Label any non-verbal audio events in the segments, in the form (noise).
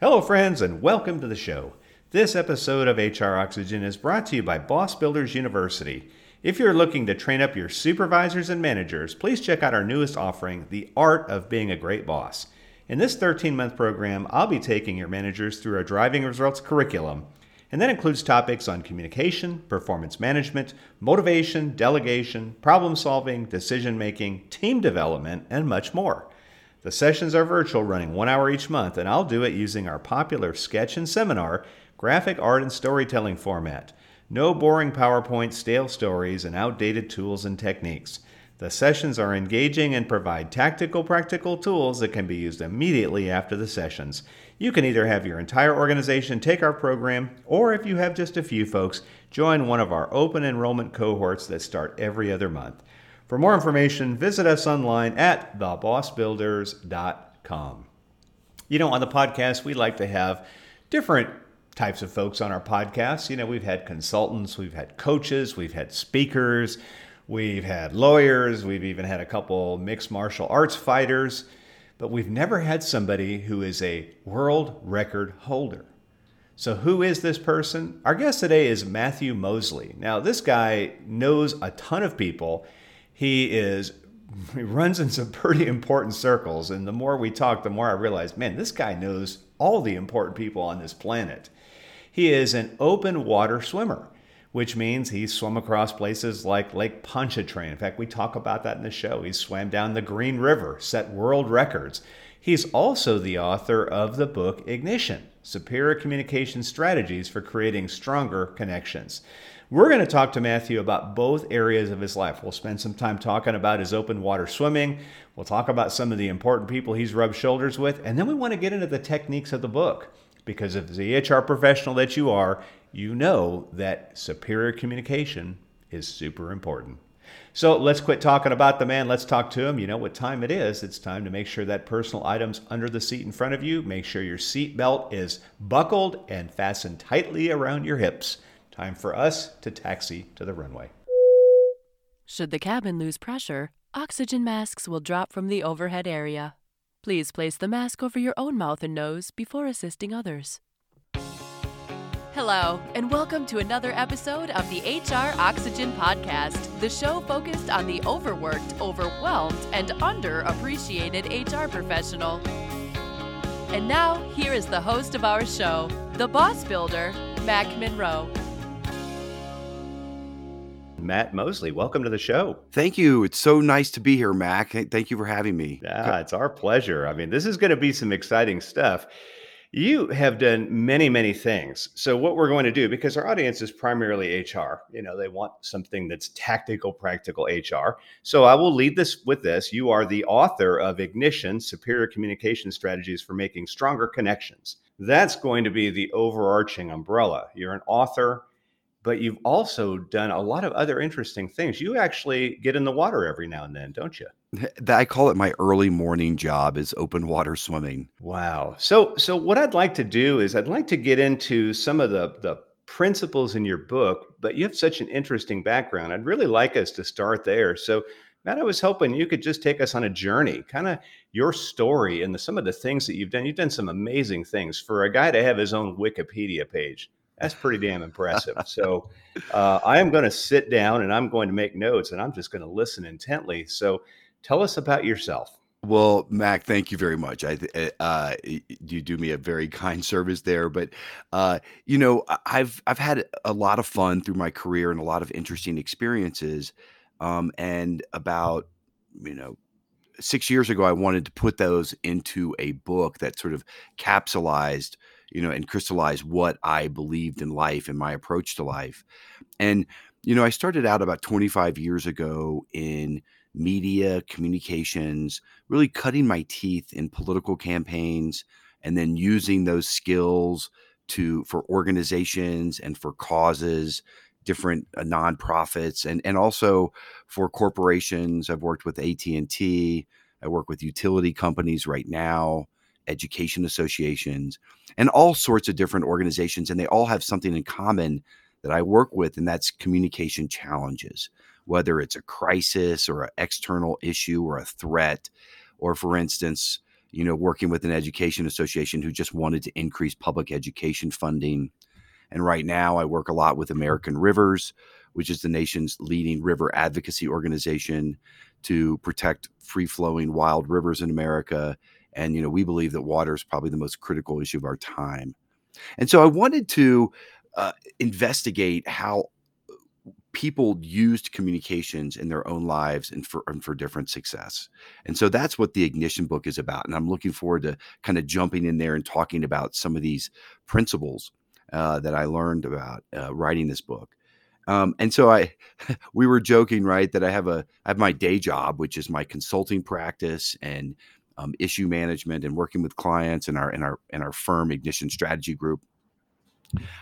Hello, friends, and welcome to the show. This episode of HR Oxygen is brought to you by Boss Builders University. If you're looking to train up your supervisors and managers, please check out our newest offering, The Art of Being a Great Boss. In this 13 month program, I'll be taking your managers through our driving results curriculum, and that includes topics on communication, performance management, motivation, delegation, problem solving, decision making, team development, and much more. The sessions are virtual, running one hour each month, and I'll do it using our popular sketch and seminar, graphic art, and storytelling format. No boring PowerPoint, stale stories, and outdated tools and techniques. The sessions are engaging and provide tactical, practical tools that can be used immediately after the sessions. You can either have your entire organization take our program, or if you have just a few folks, join one of our open enrollment cohorts that start every other month. For more information, visit us online at thebossbuilders.com. You know, on the podcast, we like to have different types of folks on our podcast. You know, we've had consultants, we've had coaches, we've had speakers, we've had lawyers, we've even had a couple mixed martial arts fighters, but we've never had somebody who is a world record holder. So, who is this person? Our guest today is Matthew Moseley. Now, this guy knows a ton of people he is he runs in some pretty important circles and the more we talk the more i realize man this guy knows all the important people on this planet. He is an open water swimmer which means he's swum across places like lake pontchartrain. In fact we talk about that in the show. He swam down the green river set world records. He's also the author of the book ignition superior communication strategies for creating stronger connections we're going to talk to Matthew about both areas of his life. We'll spend some time talking about his open water swimming. We'll talk about some of the important people he's rubbed shoulders with. And then we want to get into the techniques of the book. Because if the HR professional that you are, you know that superior communication is super important. So let's quit talking about the man. Let's talk to him. You know what time it is. It's time to make sure that personal items under the seat in front of you. Make sure your seat belt is buckled and fastened tightly around your hips. Time for us to taxi to the runway. Should the cabin lose pressure, oxygen masks will drop from the overhead area. Please place the mask over your own mouth and nose before assisting others. Hello, and welcome to another episode of the HR Oxygen Podcast, the show focused on the overworked, overwhelmed, and underappreciated HR professional. And now, here is the host of our show, the boss builder, Mac Monroe. Matt Moseley, welcome to the show. Thank you. It's so nice to be here, Mac. Thank you for having me. Yeah, it's our pleasure. I mean, this is going to be some exciting stuff. You have done many, many things. So, what we're going to do, because our audience is primarily HR, you know, they want something that's tactical, practical HR. So, I will lead this with this. You are the author of Ignition Superior Communication Strategies for Making Stronger Connections. That's going to be the overarching umbrella. You're an author, but you've also done a lot of other interesting things. You actually get in the water every now and then, don't you? (laughs) I call it my early morning job is open water swimming. Wow. So so what I'd like to do is I'd like to get into some of the the principles in your book, but you have such an interesting background. I'd really like us to start there. So Matt, I was hoping you could just take us on a journey, kind of your story and the, some of the things that you've done. You've done some amazing things for a guy to have his own Wikipedia page. That's pretty damn impressive. (laughs) So uh, I am going to sit down and I'm going to make notes and I'm just going to listen intently. So tell us about yourself. Well, Mac, thank you very much. I eh, uh, you do me a very kind service there, but uh, you know, I've I've had a lot of fun through my career and a lot of interesting experiences. Um, and about you know six years ago, I wanted to put those into a book that sort of capsulized you know, and crystallize what I believed in life and my approach to life. And, you know, I started out about 25 years ago in media communications, really cutting my teeth in political campaigns and then using those skills to for organizations and for causes different uh, nonprofits and and also for corporations. I've worked with AT&T i work with utility companies right now education associations, and all sorts of different organizations. And they all have something in common that I work with, and that's communication challenges, whether it's a crisis or an external issue or a threat, or for instance, you know, working with an education association who just wanted to increase public education funding. And right now, I work a lot with American Rivers, which is the nation's leading river advocacy organization to protect free flowing wild rivers in America. And, you know, we believe that water is probably the most critical issue of our time. And so I wanted to uh, investigate how people used communications in their own lives and for and for different success. And so that's what the ignition book is about. And I'm looking forward to kind of jumping in there and talking about some of these principles uh, that I learned about uh, writing this book. Um, and so I, (laughs) we were joking, right, that I have a, I have my day job, which is my consulting practice and um, issue management and working with clients in our in our in our firm Ignition Strategy Group.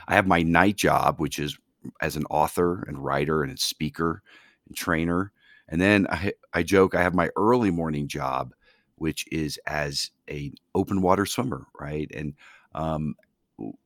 I have my night job, which is as an author and writer and speaker and trainer. And then I, I joke I have my early morning job, which is as a open water swimmer, right? And um,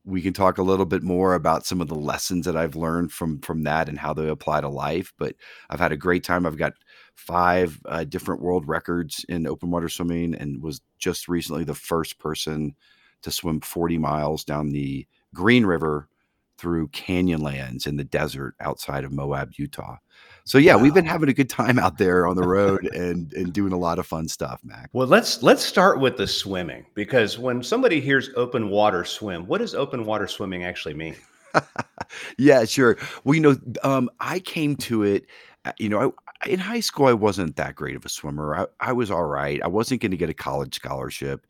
we can talk a little bit more about some of the lessons that I've learned from from that and how they apply to life. But I've had a great time. I've got five uh, different world records in open water swimming, and was just recently the first person to swim 40 miles down the Green River through canyonlands in the desert outside of Moab, Utah. So yeah, wow. we've been having a good time out there on the (laughs) road and and doing a lot of fun stuff, Mac. Well, let's let's start with the swimming because when somebody hears open water swim, what does open water swimming actually mean? (laughs) yeah, sure. Well, you know, um, I came to it. Uh, you know, I, in high school, I wasn't that great of a swimmer. I, I was all right. I wasn't going to get a college scholarship.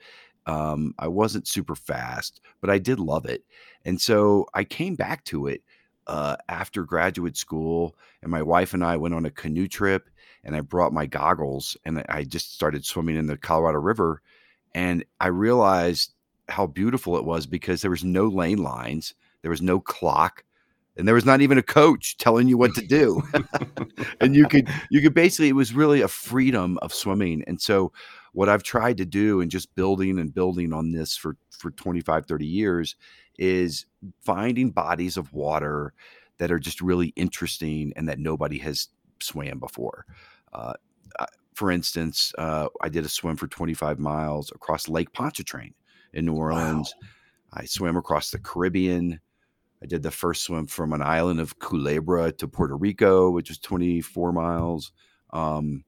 Um, I wasn't super fast, but I did love it. And so I came back to it uh, after graduate school, and my wife and I went on a canoe trip, and I brought my goggles, and I just started swimming in the Colorado River, and I realized how beautiful it was because there was no lane lines, there was no clock, and there was not even a coach telling you what to do. (laughs) (laughs) And you could you could basically it was really a freedom of swimming. And so what i've tried to do and just building and building on this for for 25 30 years is finding bodies of water that are just really interesting and that nobody has swam before. Uh, for instance uh, i did a swim for 25 miles across lake pontchartrain in new orleans. Wow. i swam across the caribbean I did the first swim from an island of Culebra to Puerto Rico, which was 24 miles. Um,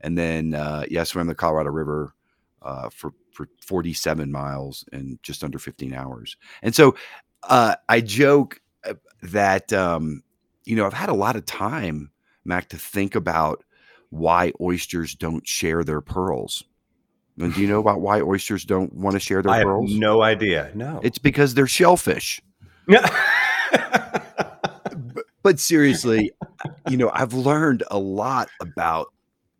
and then, uh, yeah, I swam the Colorado River uh, for, for 47 miles in just under 15 hours. And so uh, I joke uh, that, um, you know, I've had a lot of time, Mac, to think about why oysters don't share their pearls. And do you know (laughs) about why oysters don't want to share their I pearls? no idea. No. It's because they're shellfish. But, (laughs) but seriously, you know, I've learned a lot about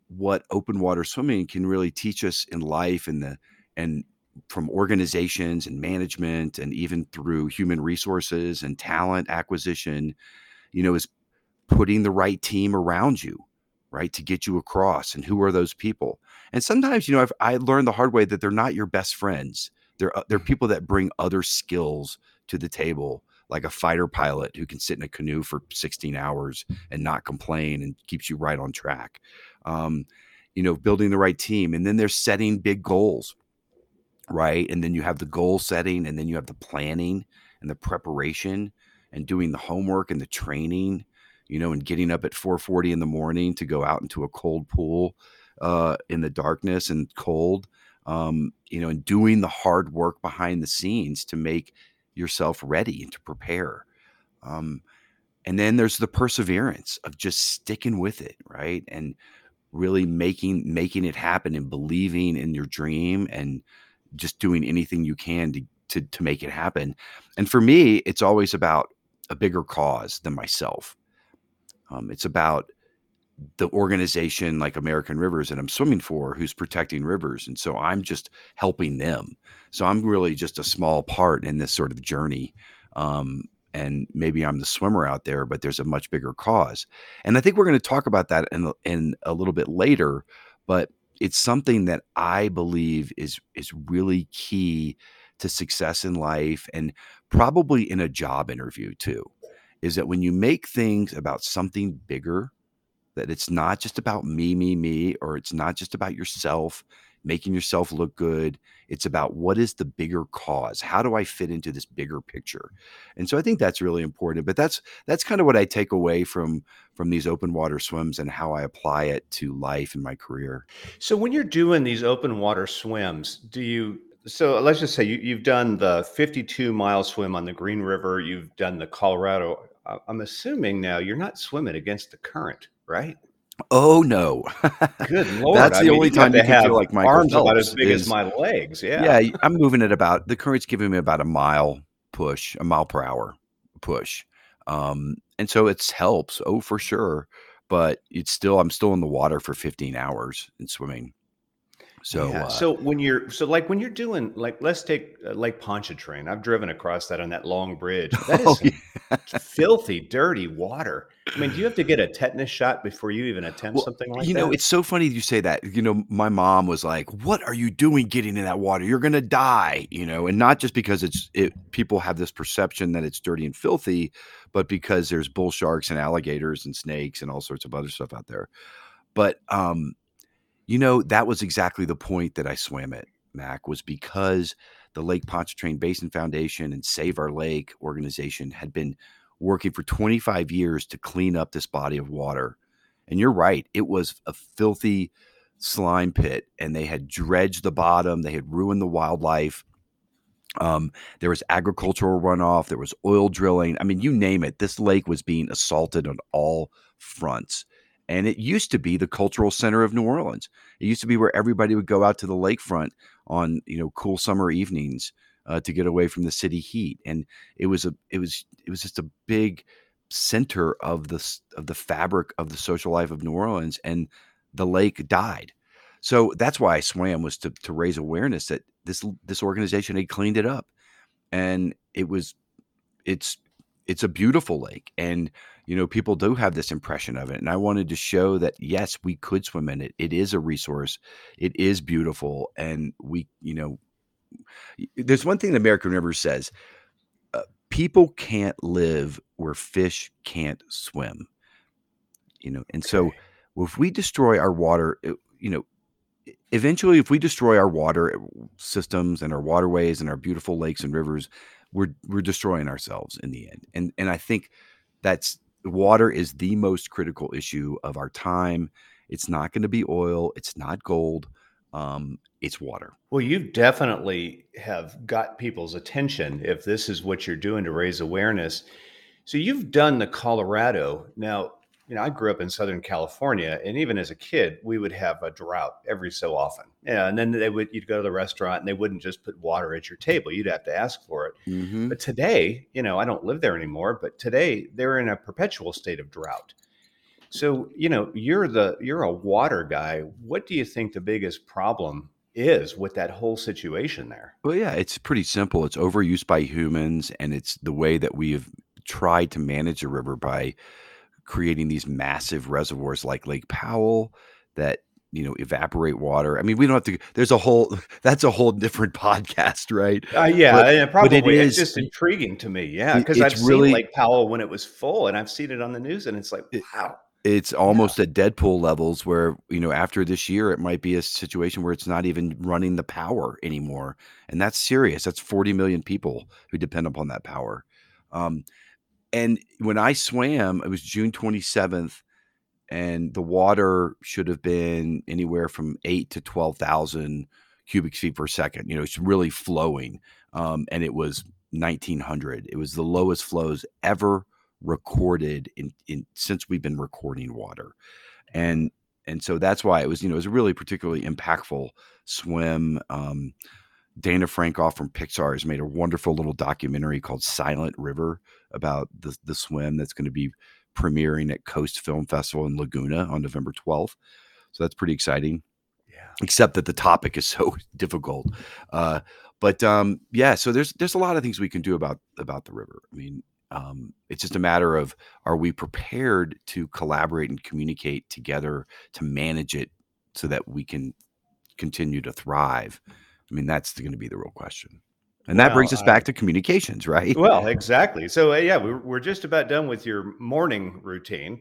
what open water swimming can really teach us in life and the and from organizations and management and even through human resources and talent acquisition you know is putting the right team around you right to get you across and who are those people and sometimes you know I've, i learned the hard way that they're not your best friends they're uh, they're mm. people that bring other skills to the table like a fighter pilot who can sit in a canoe for 16 hours and not complain and keeps you right on track. Um, you know, building the right team. And then they're setting big goals, right? And then you have the goal setting, and then you have the planning and the preparation and doing the homework and the training, you know, and getting up at 4:40 in the morning to go out into a cold pool uh, in the darkness and cold. Um, you know, and doing the hard work behind the scenes to make yourself ready and to prepare. Um, and then there's the perseverance of just sticking with it, right? And really making making it happen and believing in your dream and just doing anything you can to to to make it happen. And for me, it's always about a bigger cause than myself. Um, it's about the organization like American Rivers that I'm swimming for who's protecting rivers. And so I'm just helping them. So I'm really just a small part in this sort of journey. Um, and maybe I'm the swimmer out there, but there's a much bigger cause. And I think we're going to talk about that in, in a little bit later, but it's something that I believe is is really key to success in life and probably in a job interview too. Is that when you make things about something bigger that it's not just about me, me, me, or it's not just about yourself. making yourself look good. It's about what is the bigger cause? How do I fit into this bigger picture? And so I think that's really important. But that's that's kind of what I take away from from these open water swims and how I apply it to life and my career. So when you're doing these open water swims, do you so let's just say you, you've done the 52 mile swim on the Green River, you've done the Colorado. I'm assuming now you're not swimming against the current, right? Oh no! Good (laughs) lord! That's the mean, only you time you can have feel like my arms about as big is- as my legs. Yeah. Yeah, I'm moving at about the current's giving me about a mile push, a mile per hour push. Um, and so it's helps, oh for sure. But it's still I'm still in the water for 15 hours in swimming. So yeah. uh, so when you're so like when you're doing like let's take uh, Lake Pontchartrain. I've driven across that on that long bridge. (laughs) That is Oh, some filthy, dirty water. I mean, do you have to get a tetanus shot before you even attempt Well, something like you that? You know, it's so funny you say that. You know, my mom was like, "What are you doing getting in that water? You're going to die." You know, and not just because it's it people have this perception that it's dirty and filthy, but because there's bull sharks and alligators and snakes and all sorts of other stuff out there. But um you know, that was exactly the point that I swam it, Mac, was because the Lake Pontchartrain Basin Foundation and Save Our Lake organization had been working for 25 years to clean up this body of water. And you're right, it was a filthy slime pit, and they had dredged the bottom, they had ruined the wildlife. Um, there was agricultural runoff, there was oil drilling. I mean, you name it. This lake was being assaulted on all fronts. And it used to be the cultural center of New Orleans. It used to be where everybody would go out to the lakefront on, you know, cool summer evenings uh, to get away from the city heat. And it was a, it was, it was just a big center of the of the fabric of the social life of New Orleans. And the lake died. So that's why I swam was to to raise awareness that this this organization had cleaned it up, and it was, it's it's a beautiful lake, and you know people do have this impression of it, and I wanted to show that yes, we could swim in it. It is a resource, it is beautiful, and we you know, there's one thing the American River says: uh, people can't live where fish can't swim. You know, and so Okay. if we destroy our water, it- you know, eventually, if we destroy our water uh, systems and our waterways and our beautiful lakes and rivers, we're we're destroying ourselves in the end. And and I think that's water is the most critical issue of our time. It's not going to be oil. It's not gold. Um, it's water. Well, you definitely have got people's attention if this is what you're doing to raise awareness. So you've done the Colorado. Now, you know, I grew up in Southern California, and even as a kid, we would have a drought every so often. Yeah, and then they would you'd go to the restaurant and they wouldn't just put water at your table. You'd have to ask for it. Mm-hmm. But today, you know, I don't live there anymore, but today they're in a perpetual state of drought. So, you know, you're the you're a water guy. What do you think the biggest problem is with that whole situation there? Well, yeah, it's pretty simple. It's overuse by humans, and it's the way that we have tried to manage a river by creating these massive reservoirs like Lake Powell that you know evaporate water. I mean, we don't have to. There's a whole. (laughs) That's a whole different (laughs) podcast, right? Uh, yeah, But- and but probably it it's is- just intriguing to me. Yeah, because I've really- seen Lake Powell when it was full, and I've seen it on the news, and it's like, It- wow. It's almost at dead pool levels where you know after this year it might be a situation where it's not even running the power anymore, and that's serious. That's 40 million people who depend upon that power. Um, and when I swam, it was June 27th, and the water should have been anywhere from eight to 12,000 cubic feet per second. You know, it's really flowing, um, and it was 1900. It was the lowest flows ever recorded in, in since we've been recording water and and so that's why it was you know it was a really particularly impactful swim um dana frankoff from pixar has made a wonderful little documentary called silent river about the the swim that's going to be premiering at coast film festival in laguna on november 12th so that's pretty exciting Yeah. except that the topic is (laughs) so difficult. Uh but um yeah so there's there's a lot of things we can do about about the river. I mean um, it's just a matter of are we prepared to collaborate and communicate together to manage it so that we can continue to thrive i mean that's going to be the real question and that brings us back I- to communications (laughs) right Well, exactly. So uh, yeah, we're we're just about done with your morning routine,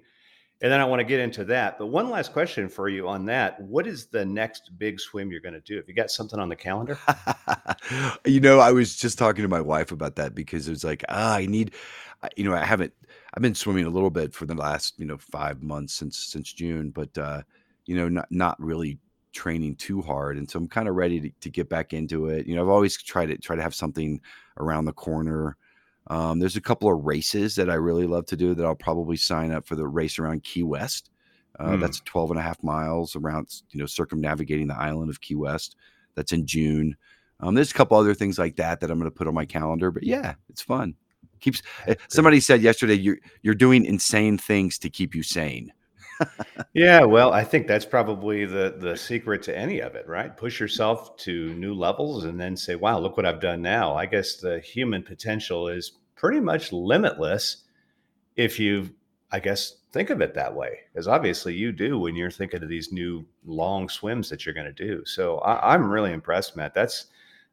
And then I want to get into that. But one last question for you on that. What is the next big swim you're going to do? Have you got something on the calendar? (laughs) you know, I was just talking to my wife about that because it was like, ah, I need, you know, I haven't, I've been swimming a little bit for the last, you know, five months since, since June, but, uh, you know, not, not really training too hard. And so I'm kind of ready to, to get back into it. You know, I've always tried to try to have something around the corner um, there's a couple of races that I really love to do that I'll probably sign up for the race around Key West. Uh, mm. That's 12 and a half miles around, you know, circumnavigating the island of Key West. That's in June. Um, there's a couple other things like that that I'm going to put on my calendar, but yeah, it's fun. Keeps eh, somebody said yesterday you're you're doing insane things to keep you sane. Yeah, well, I think that's probably the the secret to any of it, right? Push yourself to new levels and then say, "Wow, look what I've done now." I guess the human potential is pretty much limitless if you I guess think of it that way, because obviously you do when you're thinking of these new long swims that you're going to do. So I, am really impressed, Matt. That's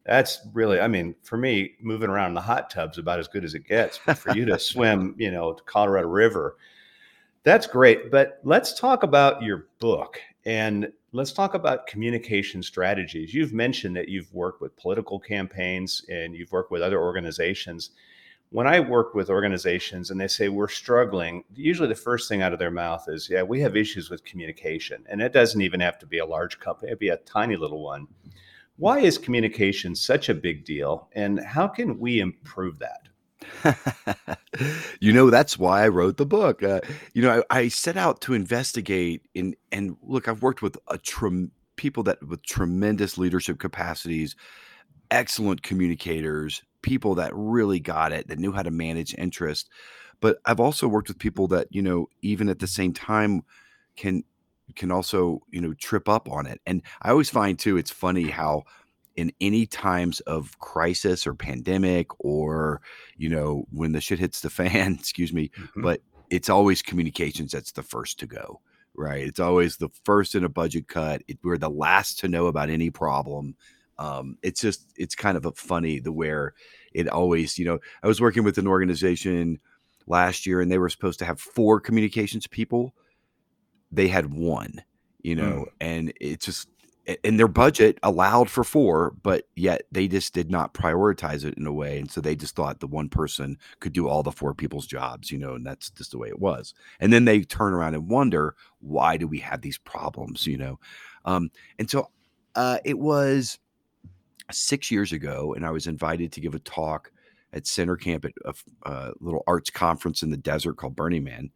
that's really, I mean, for me, moving around in the hot tub's about as good as it gets. But for you to (laughs) swim, you know, Colorado River that's great. But let's talk about your book and let's talk about communication strategies. You've mentioned that you've worked with political campaigns and you've worked with other organizations. When I work with organizations and they say we're struggling, usually the first thing out of their mouth is, Yeah, we have issues with communication. And it doesn't even have to be a large company, it'd be a tiny little one. Why is communication such a big deal? And how can we improve that? (laughs) you know, that's why I wrote the book. Uh, you know, I, I, set out to investigate in, and look, I've worked with a trem- people that with tremendous leadership capacities, excellent communicators, people that really got it, that knew how to manage interest. But I've also worked with people that, you know, even at the same time can can also, you know, trip up on it. And I always find too, it's funny how in any times of crisis or pandemic or you know when the shit hits the (laughs) fan excuse me mm-hmm. but it's always communications that's the first to go right it's always the first in a budget cut it, we're the last to know about any problem um, it's just it's kind of a funny the where it always you know i was working with an organization last year and they were supposed to have four communications people they had one you know mm. and it's just and their budget allowed for four, but yet they just did not prioritize it in a way. And so they just thought the one person could do all the four people's jobs, you know, and that's just the way it was. And then they turn around and wonder, why do we have these problems, you know? Um, and so uh, it was six years ago, and I was invited to give a talk at Center Camp at a, a little arts conference in the desert called Burning Man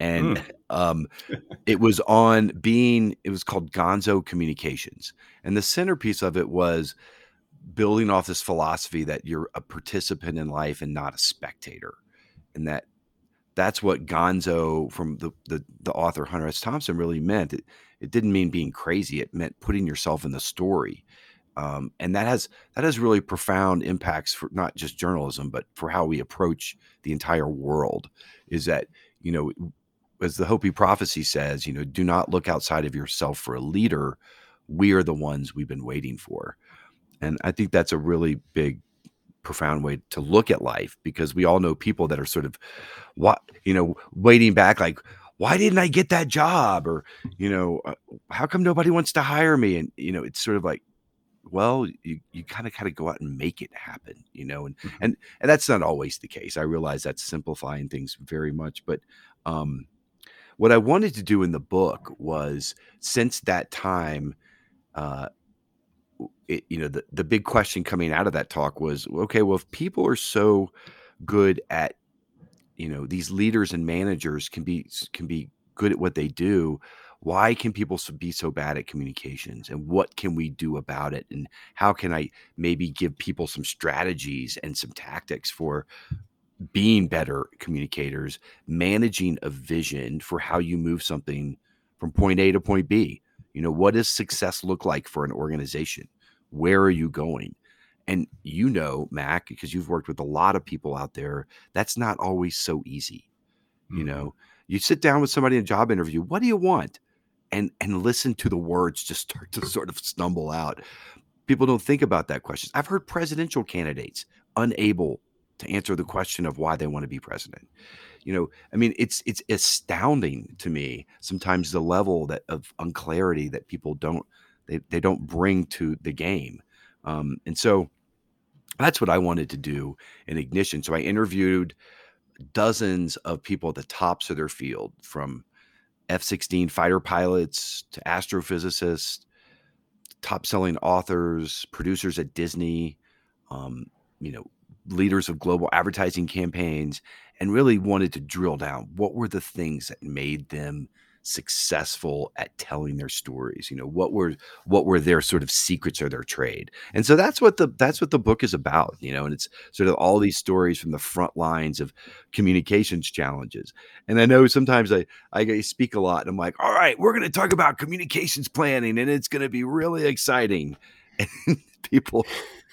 and mm. (laughs) um, it was on being it was called gonzo communications and the centerpiece of it was building off this philosophy that you're a participant in life and not a spectator and that that's what gonzo from the the, the author hunter s thompson really meant it, it didn't mean being crazy it meant putting yourself in the story um, and that has that has really profound impacts for not just journalism but for how we approach the entire world is that you know as the Hopi prophecy says, you know, do not look outside of yourself for a leader. We are the ones we've been waiting for. And I think that's a really big, profound way to look at life because we all know people that are sort of what, you know, waiting back like, why didn't I get that job? Or, you know, uh, how come nobody wants to hire me? And, you know, it's sort of like, well, you, you kind of kind of go out and make it happen, you know, and, mm-hmm. and, and that's not always the case. I realize that's simplifying things very much, but, um, what I wanted to do in the book was since that time, uh, it, you know, the, the big question coming out of that talk was, okay, well, if people are so good at, you know, these leaders and managers can be can be good at what they do, why can people be so bad at communications? And what can we do about it? And how can i maybe give people some strategies and some tactics for being better communicators, managing a vision for how you move something from point A to point B. You know, what does success look like for an organization? Where are you going? And you know, Mac, because you've worked with a lot of people out there, that's not always so easy. Mm-hmm. You know, you sit down with somebody in a job interview, what do you want? And and listen to the words just start to sort of stumble out. People don't think about that question. I've heard presidential candidates unable to answer the question of why they want to be president. You know, I mean, it's it's astounding to me sometimes the level that of unclarity that people don't they, they don't bring to the game. Um, and so that's what I wanted to do in Ignition. So I interviewed dozens of people at the tops of their field from F 16 fighter pilots to astrophysicists, top selling authors, producers at Disney, um, you know, leaders of global advertising campaigns, and really wanted to drill down what were the things that made them successful at telling their stories? You know what were what were their sort of secrets or their trade? And so that's what the that's what the book is about you know and it's sort of all these stories from the front lines of communications challenges. And i know sometimes i i speak a lot and i'm like all right we're going to talk about communications planning and it's going to be really exciting. (laughs) And people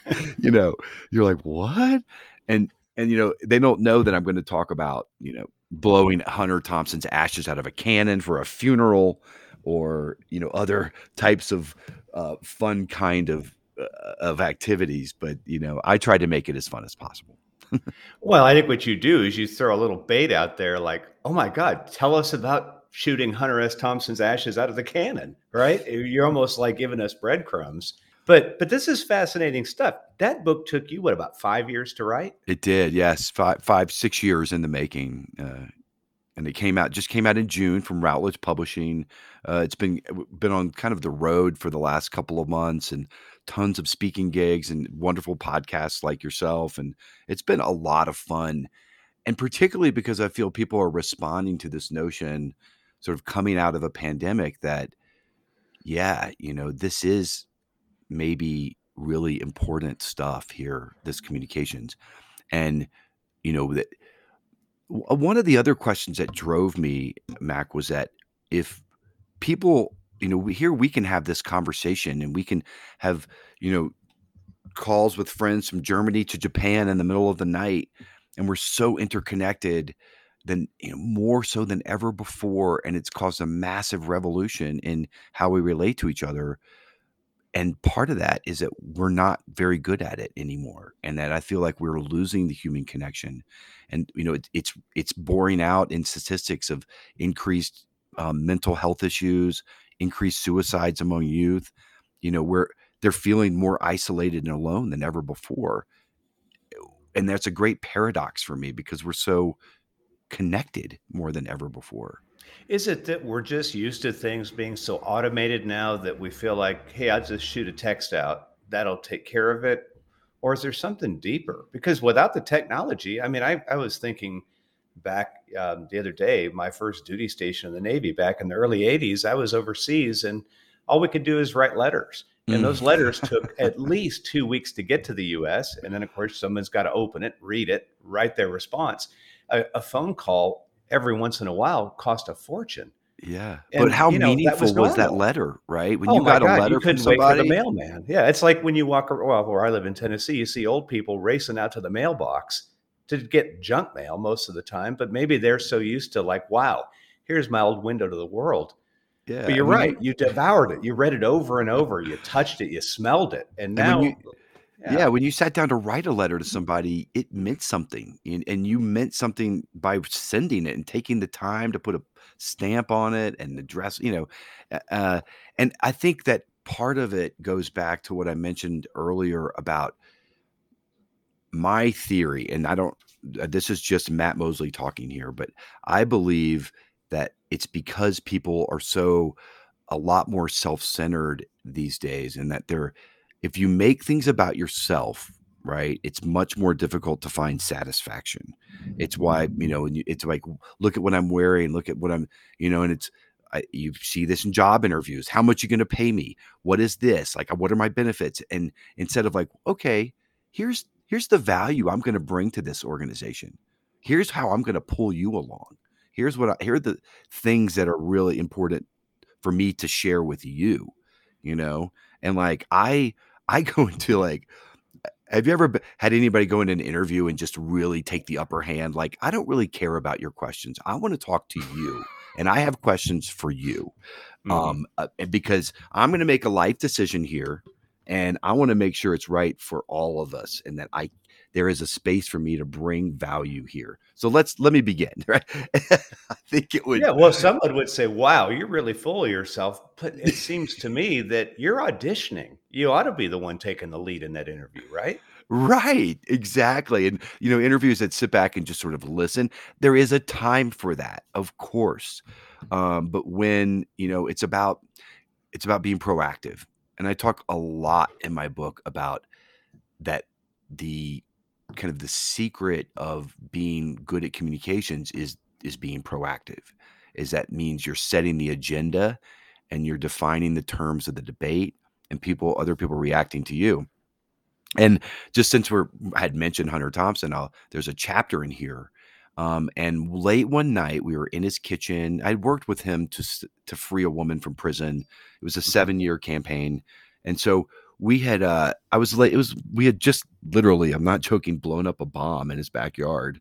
(laughs) you know you're like what? And and you know they don't know that i'm going to talk about you know blowing Hunter Thompson's ashes out of a cannon for a funeral or you know other (laughs) types of uh, fun kind of uh, of activities but you know I try to make it as fun as possible. Well I think what you do is you throw a little bait out there like oh my god tell us about shooting Hunter S. Thompson's ashes out of the cannon right? You're almost like giving us breadcrumbs but but this is fascinating stuff. That book took you what about five years to write? It did, yes, five five six years in the making. Uh, and it came out just came out in June from Routledge Publishing. Uh, it's been been on kind of the road for the last couple of months and tons of speaking gigs and wonderful podcasts like yourself and it's been a lot of fun and particularly because I feel people are responding to this notion sort of coming out of a pandemic that yeah, you know, this is maybe really important stuff here this communications. And you know that uh, one of the other questions that drove me mac was that if people you know here we can have this conversation and we can have you know calls with friends from germany to japan in the middle of the night and we're so interconnected than you know, more so than ever before and it's caused a massive revolution in how we relate to each other and part of that is that we're not very good at it anymore and that i feel like we're losing the human connection and you know it, it's it's boring out in statistics of increased um, mental health issues increased suicides among youth you know where they're feeling more isolated and alone than ever before and that's a great paradox for me because we're so connected more than ever before is it that we're just used to things being so automated now that we feel like, hey, I'll just shoot a text out, that'll take care of it? Or is there something deeper? Because without the technology, I mean, I, I was thinking back um, the other day, my first duty station in the Navy back in the early 80s, I was overseas and all we could do is write letters. And mm. those letters (laughs) took at least two weeks to get to the US. And then, of course, someone's got to open it, read it, write their response. A, a phone call every once in a while cost a fortune. Yeah, and, but how you know, meaningful that was, was, that letter, right? When oh you got God, a letter you from somebody, wait for the mailman. Yeah, it's like when you walk. Well, where I live in Tennessee, you see old people racing out to the mailbox to get junk mail most of the time. But maybe they're so used to like, wow, here's my old window to the world. Yeah, but you're I mean, right. You devoured it. You read it over and over. You touched it. You smelled it, and now. And yeah. yeah. when you sat down to write a letter to somebody, it meant something, and, and you meant something by sending it and taking the time to put a stamp on it and address, you know. Uh, and I think that part of it goes back to what I mentioned earlier about my theory, and I don't. Uh, this is just Matt Moseley talking here, but I believe that it's because people are so a lot more self-centered these days, and that they're if you make things about yourself right it's much more difficult to find satisfaction. It's why you know it's like look at what i'm wearing look at what i'm you know and it's I, you see this in job interviews how much you going to pay me? What is this? Like uh, what are my benefits? And instead of like okay here's here's the value i'm going to bring to this organization. Here's how i'm going to pull you along. Here's what I, here are the things that are really important for me to share with you you know? And like i I (laughs) go into like, have you ever had anybody go into an interview and just really take the upper hand? Like, I don't really care about your questions. I want to talk to you, and I have questions for you, mm-hmm. um, uh, because I'm going to make a life decision here, and I want to make sure it's right for all of us, and that I there is a space for me to bring value here. So let's let me begin. (laughs) Right? I think it would. Yeah. Well, someone would say, "Wow, you're really full of yourself," but it seems to me that you're auditioning. You ought to be the one taking the lead in that interview, right? Right, exactly. And you know, interviews that sit back and just sort of listen, there is a time for that, of course. Um, but when you know, it's about it's about being proactive, and I talk a lot in my book about that. The kind of the secret of being good at communications is is being proactive. Is that means you're setting the agenda and you're defining the terms of the debate, and people, other people reacting to you and just since we're I had mentioned Hunter Thompson, I'll, there's a chapter in here. Um, and late one night, we were in his kitchen. I'd worked with him to to free a woman from prison. It was a mm-hmm. seven year campaign, and so we had. Uh, I was like It was we had just literally. I'm not joking. Blown up a bomb in his backyard,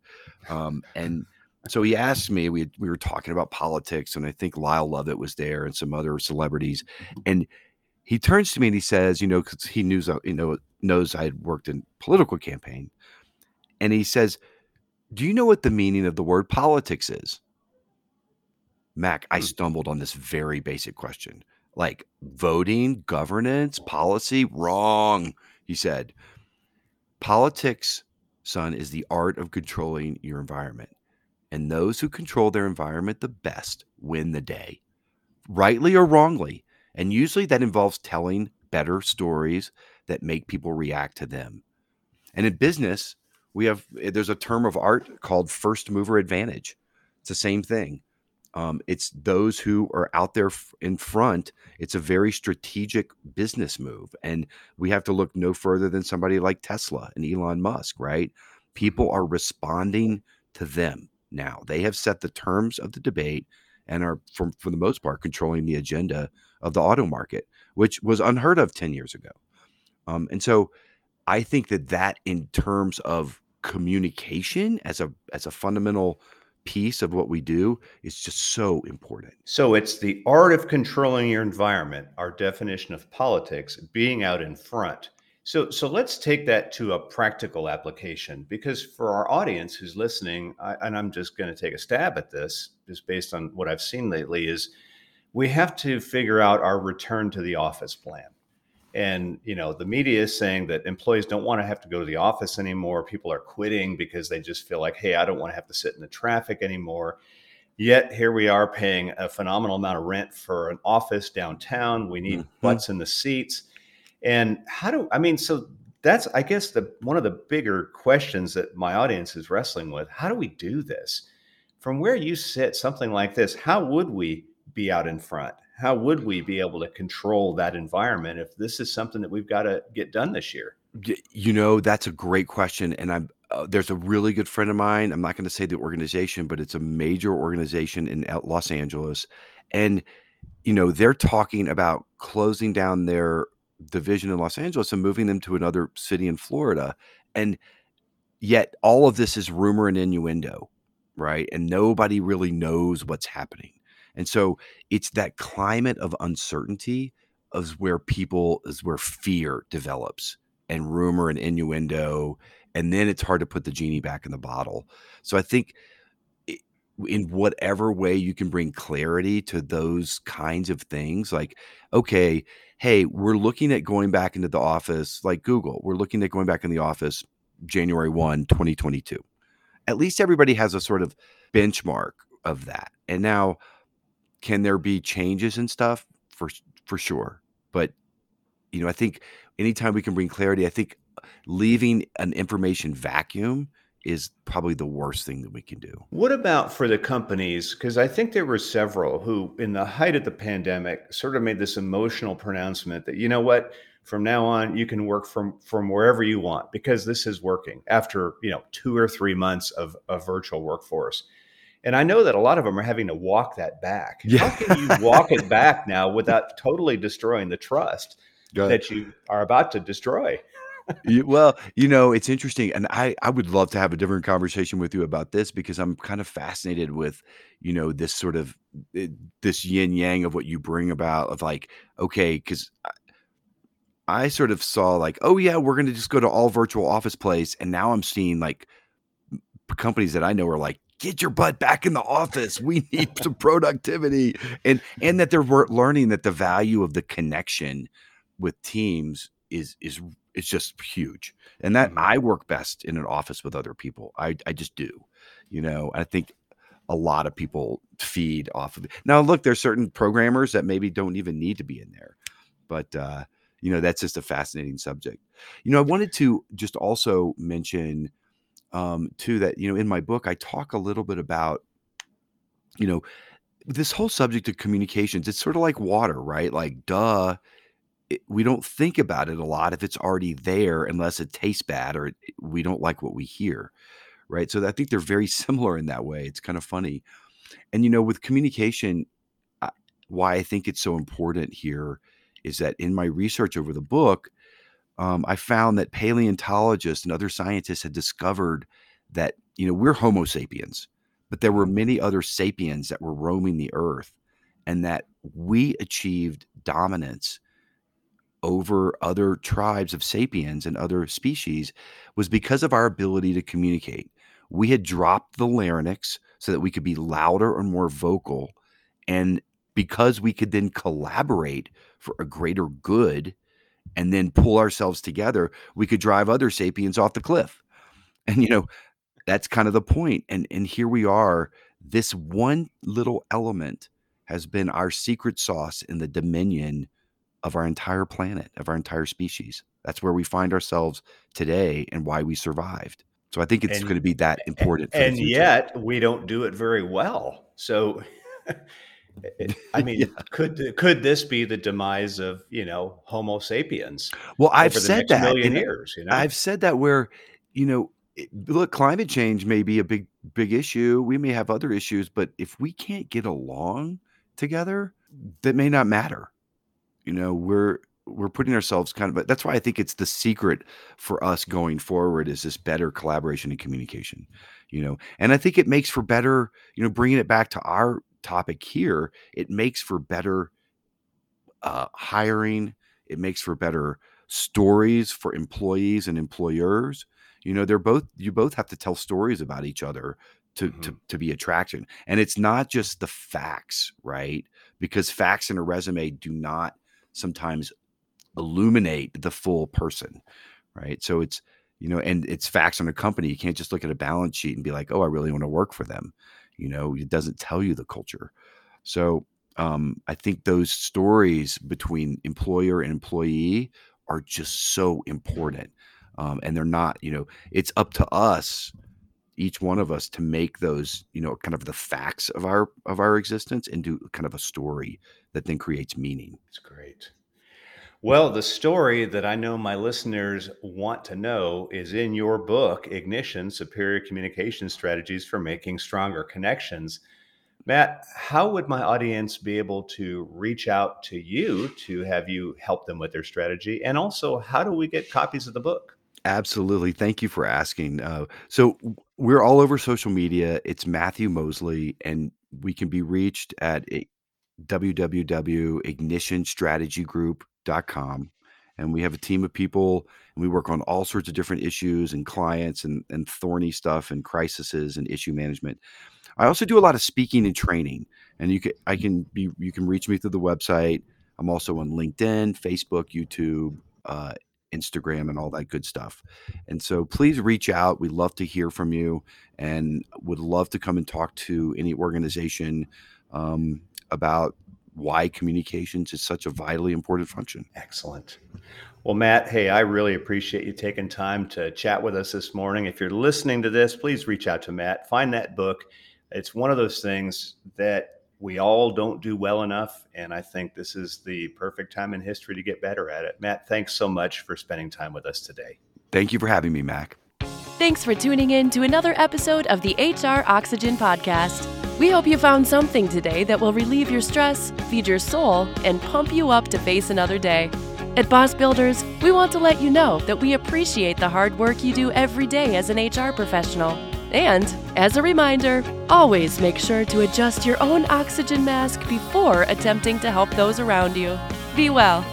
um, and so he asked me. We we were talking about politics, and I think Lyle Lovett was there and some other celebrities, and he turns to me and he says, you know, because he knew, you know, knows I had worked in political campaign, and he says, "Do you know what the meaning of the word politics is?" Mac, I hmm. stumbled on this very basic question, like voting, governance, policy. Wrong, he said. Politics, son, is the art of controlling your environment, and those who control their environment the best win the day, rightly or wrongly. And usually that involves telling better stories that make people react to them. And in business, we have eh, there's a term of art called first mover advantage. It's the same thing. Um, it's those who are out there in front. It's a very strategic business move, and we have to look no further than somebody like Tesla and Elon Musk. Right? People mm-hmm. are responding to them now. They have set the terms of the debate and are, for, for the most part, controlling the agenda of the auto market, which was unheard of 10 years ago. Um, and so I think that that in terms of communication as a as a fundamental piece of what we do is just so important. So it's the art of controlling your environment, our definition of politics, being out in front. So so let's take that to a practical application because for our audience who's listening, I, and I'm just going to take a stab at this just based on what I've seen lately is we have to figure out our return to the office plan. And you know, the media is saying that employees don't want to have to go to the office anymore. People are quitting because they just feel like, hey, I don't want to have to sit in the traffic anymore. Yet here we are paying a phenomenal amount of rent for an office downtown. We need mm-hmm. butts in the seats. And how do I mean? So that's I guess the one of the bigger questions that my audience is wrestling with. How do we do this? From where you sit, something like this, how would we be out in front? How would we be able to control that environment if this is something that we've got to get done this year? You know, that's a great question. And I'm, uh, there's a really good friend of mine. I'm not going to say the organization, but it's a major organization in Los Angeles. And, you know, they're talking about closing down their division in Los Angeles and moving them to another city in Florida. And yet all of this is rumor and innuendo, right? And nobody really knows what's happening. And so it's that climate of uncertainty is where people is where fear develops and rumor and innuendo and then it's hard to put the genie back in the bottle. So I think in whatever way you can bring clarity to those kinds of things like okay, hey, we're looking at going back into the office like Google. We're looking at going back in the office January 1, 2022. At least everybody has a sort of benchmark of that. And now can there be changes and stuff for for sure but you know i think anytime we can bring clarity i think uh, leaving an information vacuum is probably the worst thing that we can do. What about for the companies? Because I think there were several who, in the height of the pandemic, sort of made this emotional pronouncement that, you know what, from now on, you can work from from wherever you want because this is working after, you know, two or three months of a virtual workforce. And I know that a lot of them are having to walk that back. Yeah. How can you walk it (laughs) back now without totally destroying the trust that you are about to destroy? well, you know, it's interesting. And I, I would love to have a different conversation with you about this because I'm kind of fascinated with, you know, this sort of eh, this yin yang of what you bring about of like, okay, because I sort of saw like, oh yeah, we're going to just go to all virtual office place, and now I'm seeing like companies that I know are like, get your butt back in the office. We (laughs) need some productivity, and and that they're learning that the value of the connection with teams is is is just huge, and that mm-hmm. I work best in an office with other people. I I just do, you know. I think a lot of people feed off of it. Now, look, there's certain programmers that maybe don't even need to be in there, but uh, you know that's just a fascinating subject. You know, I wanted to just also mention um, too that you know in my book I talk a little bit about you know this whole subject of communications. It's sort of like water, right? Like, duh. It, we don't think about it a lot if it's already there, unless it tastes bad or it, we don't like what we hear right? So I think they're very (laughs) similar in that way. It's kind of funny. And you know, with communication, I, why I think it's so important here is that in my research over the book, um, I found that paleontologists and other scientists had discovered that you know we're Homo sapiens, but there were many other sapiens that were roaming the earth, and that we achieved dominance over other tribes of sapiens and other species was because of our ability to communicate we had dropped the larynx so that we could be louder and more vocal. And because we could then collaborate for a greater good and then pull ourselves together, we could drive other sapiens off the cliff. And, you know, that's kind of the point. And, and here we are. This one little element has been our secret sauce in the dominion of our entire planet, of our entire species. That's where we find ourselves today and why we survived. So I think it's going to be that important. and yet we don't do it very well. So, (laughs) I (laughs) mean, yeah. could could this be the demise of you know Homo sapiens? Well, I've said that million years. You know, I've said that where you know, look, climate change may be a big big issue. We may have other issues, but if we can't get along together, that may not matter. You know, we're we're putting ourselves kind of But that's why I think it's the secret for us going forward is this better collaboration and communication, you know. And I think it makes for better, you know, bringing it back to our topic here, it makes for better uh, hiring. It makes for better stories for employees and employers. You know, they're both you both have to tell stories about each other to mm-hmm. to to be attraction. And it's not just the facts, right? Because facts in a resume do not sometimes illuminate the full person, right? So it's you know, and it's facts on a company. You can't just look at a balance sheet and be like, "Oh, I really want to work for them." You know, it doesn't tell you the culture. So um, I think those stories between employer and employee are just so important, um, and they're not. You know, it's up to us each one of us to make those you know kind of the facts of our of our existence into kind of a story that then creates meaning it's great well, the story that I know my listeners want to know is in your book, Ignition Superior Communication Strategies for Making Stronger Connections. Matt, how would my audience be able to reach out to you to have you help them with their strategy? And also, how do we get copies of the book? Absolutely. Thank you for asking. Uh, so, we're all over social media. It's Matthew Moseley, and we can be reached at www.ignitionstrategygroup.com com and we have a team of people and we work on all sorts of different issues and clients and, and thorny stuff and crises and issue management. I also do a lot of speaking and training and you can i can be you can reach me through the website. I'm also on linkedin facebook youtube uh, instagram and all that good stuff. And so please reach out. We love to hear from you and would love to come and talk to any organization um, about why communications is such a vitally important mm-hmm. function. Excellent. Well, Matt, hey, I really appreciate you taking time to chat with us this morning. If you're listening to this, please reach out to Matt. Find that book. It's one of those things that we all don't do well enough. And I think this is the perfect time in history to get better at it. Matt, thanks so much for spending time with us today. Thank you for having me, Mac. Thanks for tuning in to another episode of the HR Oxygen Podcast. We hope you found something today that will relieve your stress, feed your soul, and pump you up to face another day. At Boss Builders, we want to let you know that we appreciate the hard work you do every day as an HR professional. And, as a reminder, always make sure to adjust your own oxygen mask before attempting to help those around you. Be well.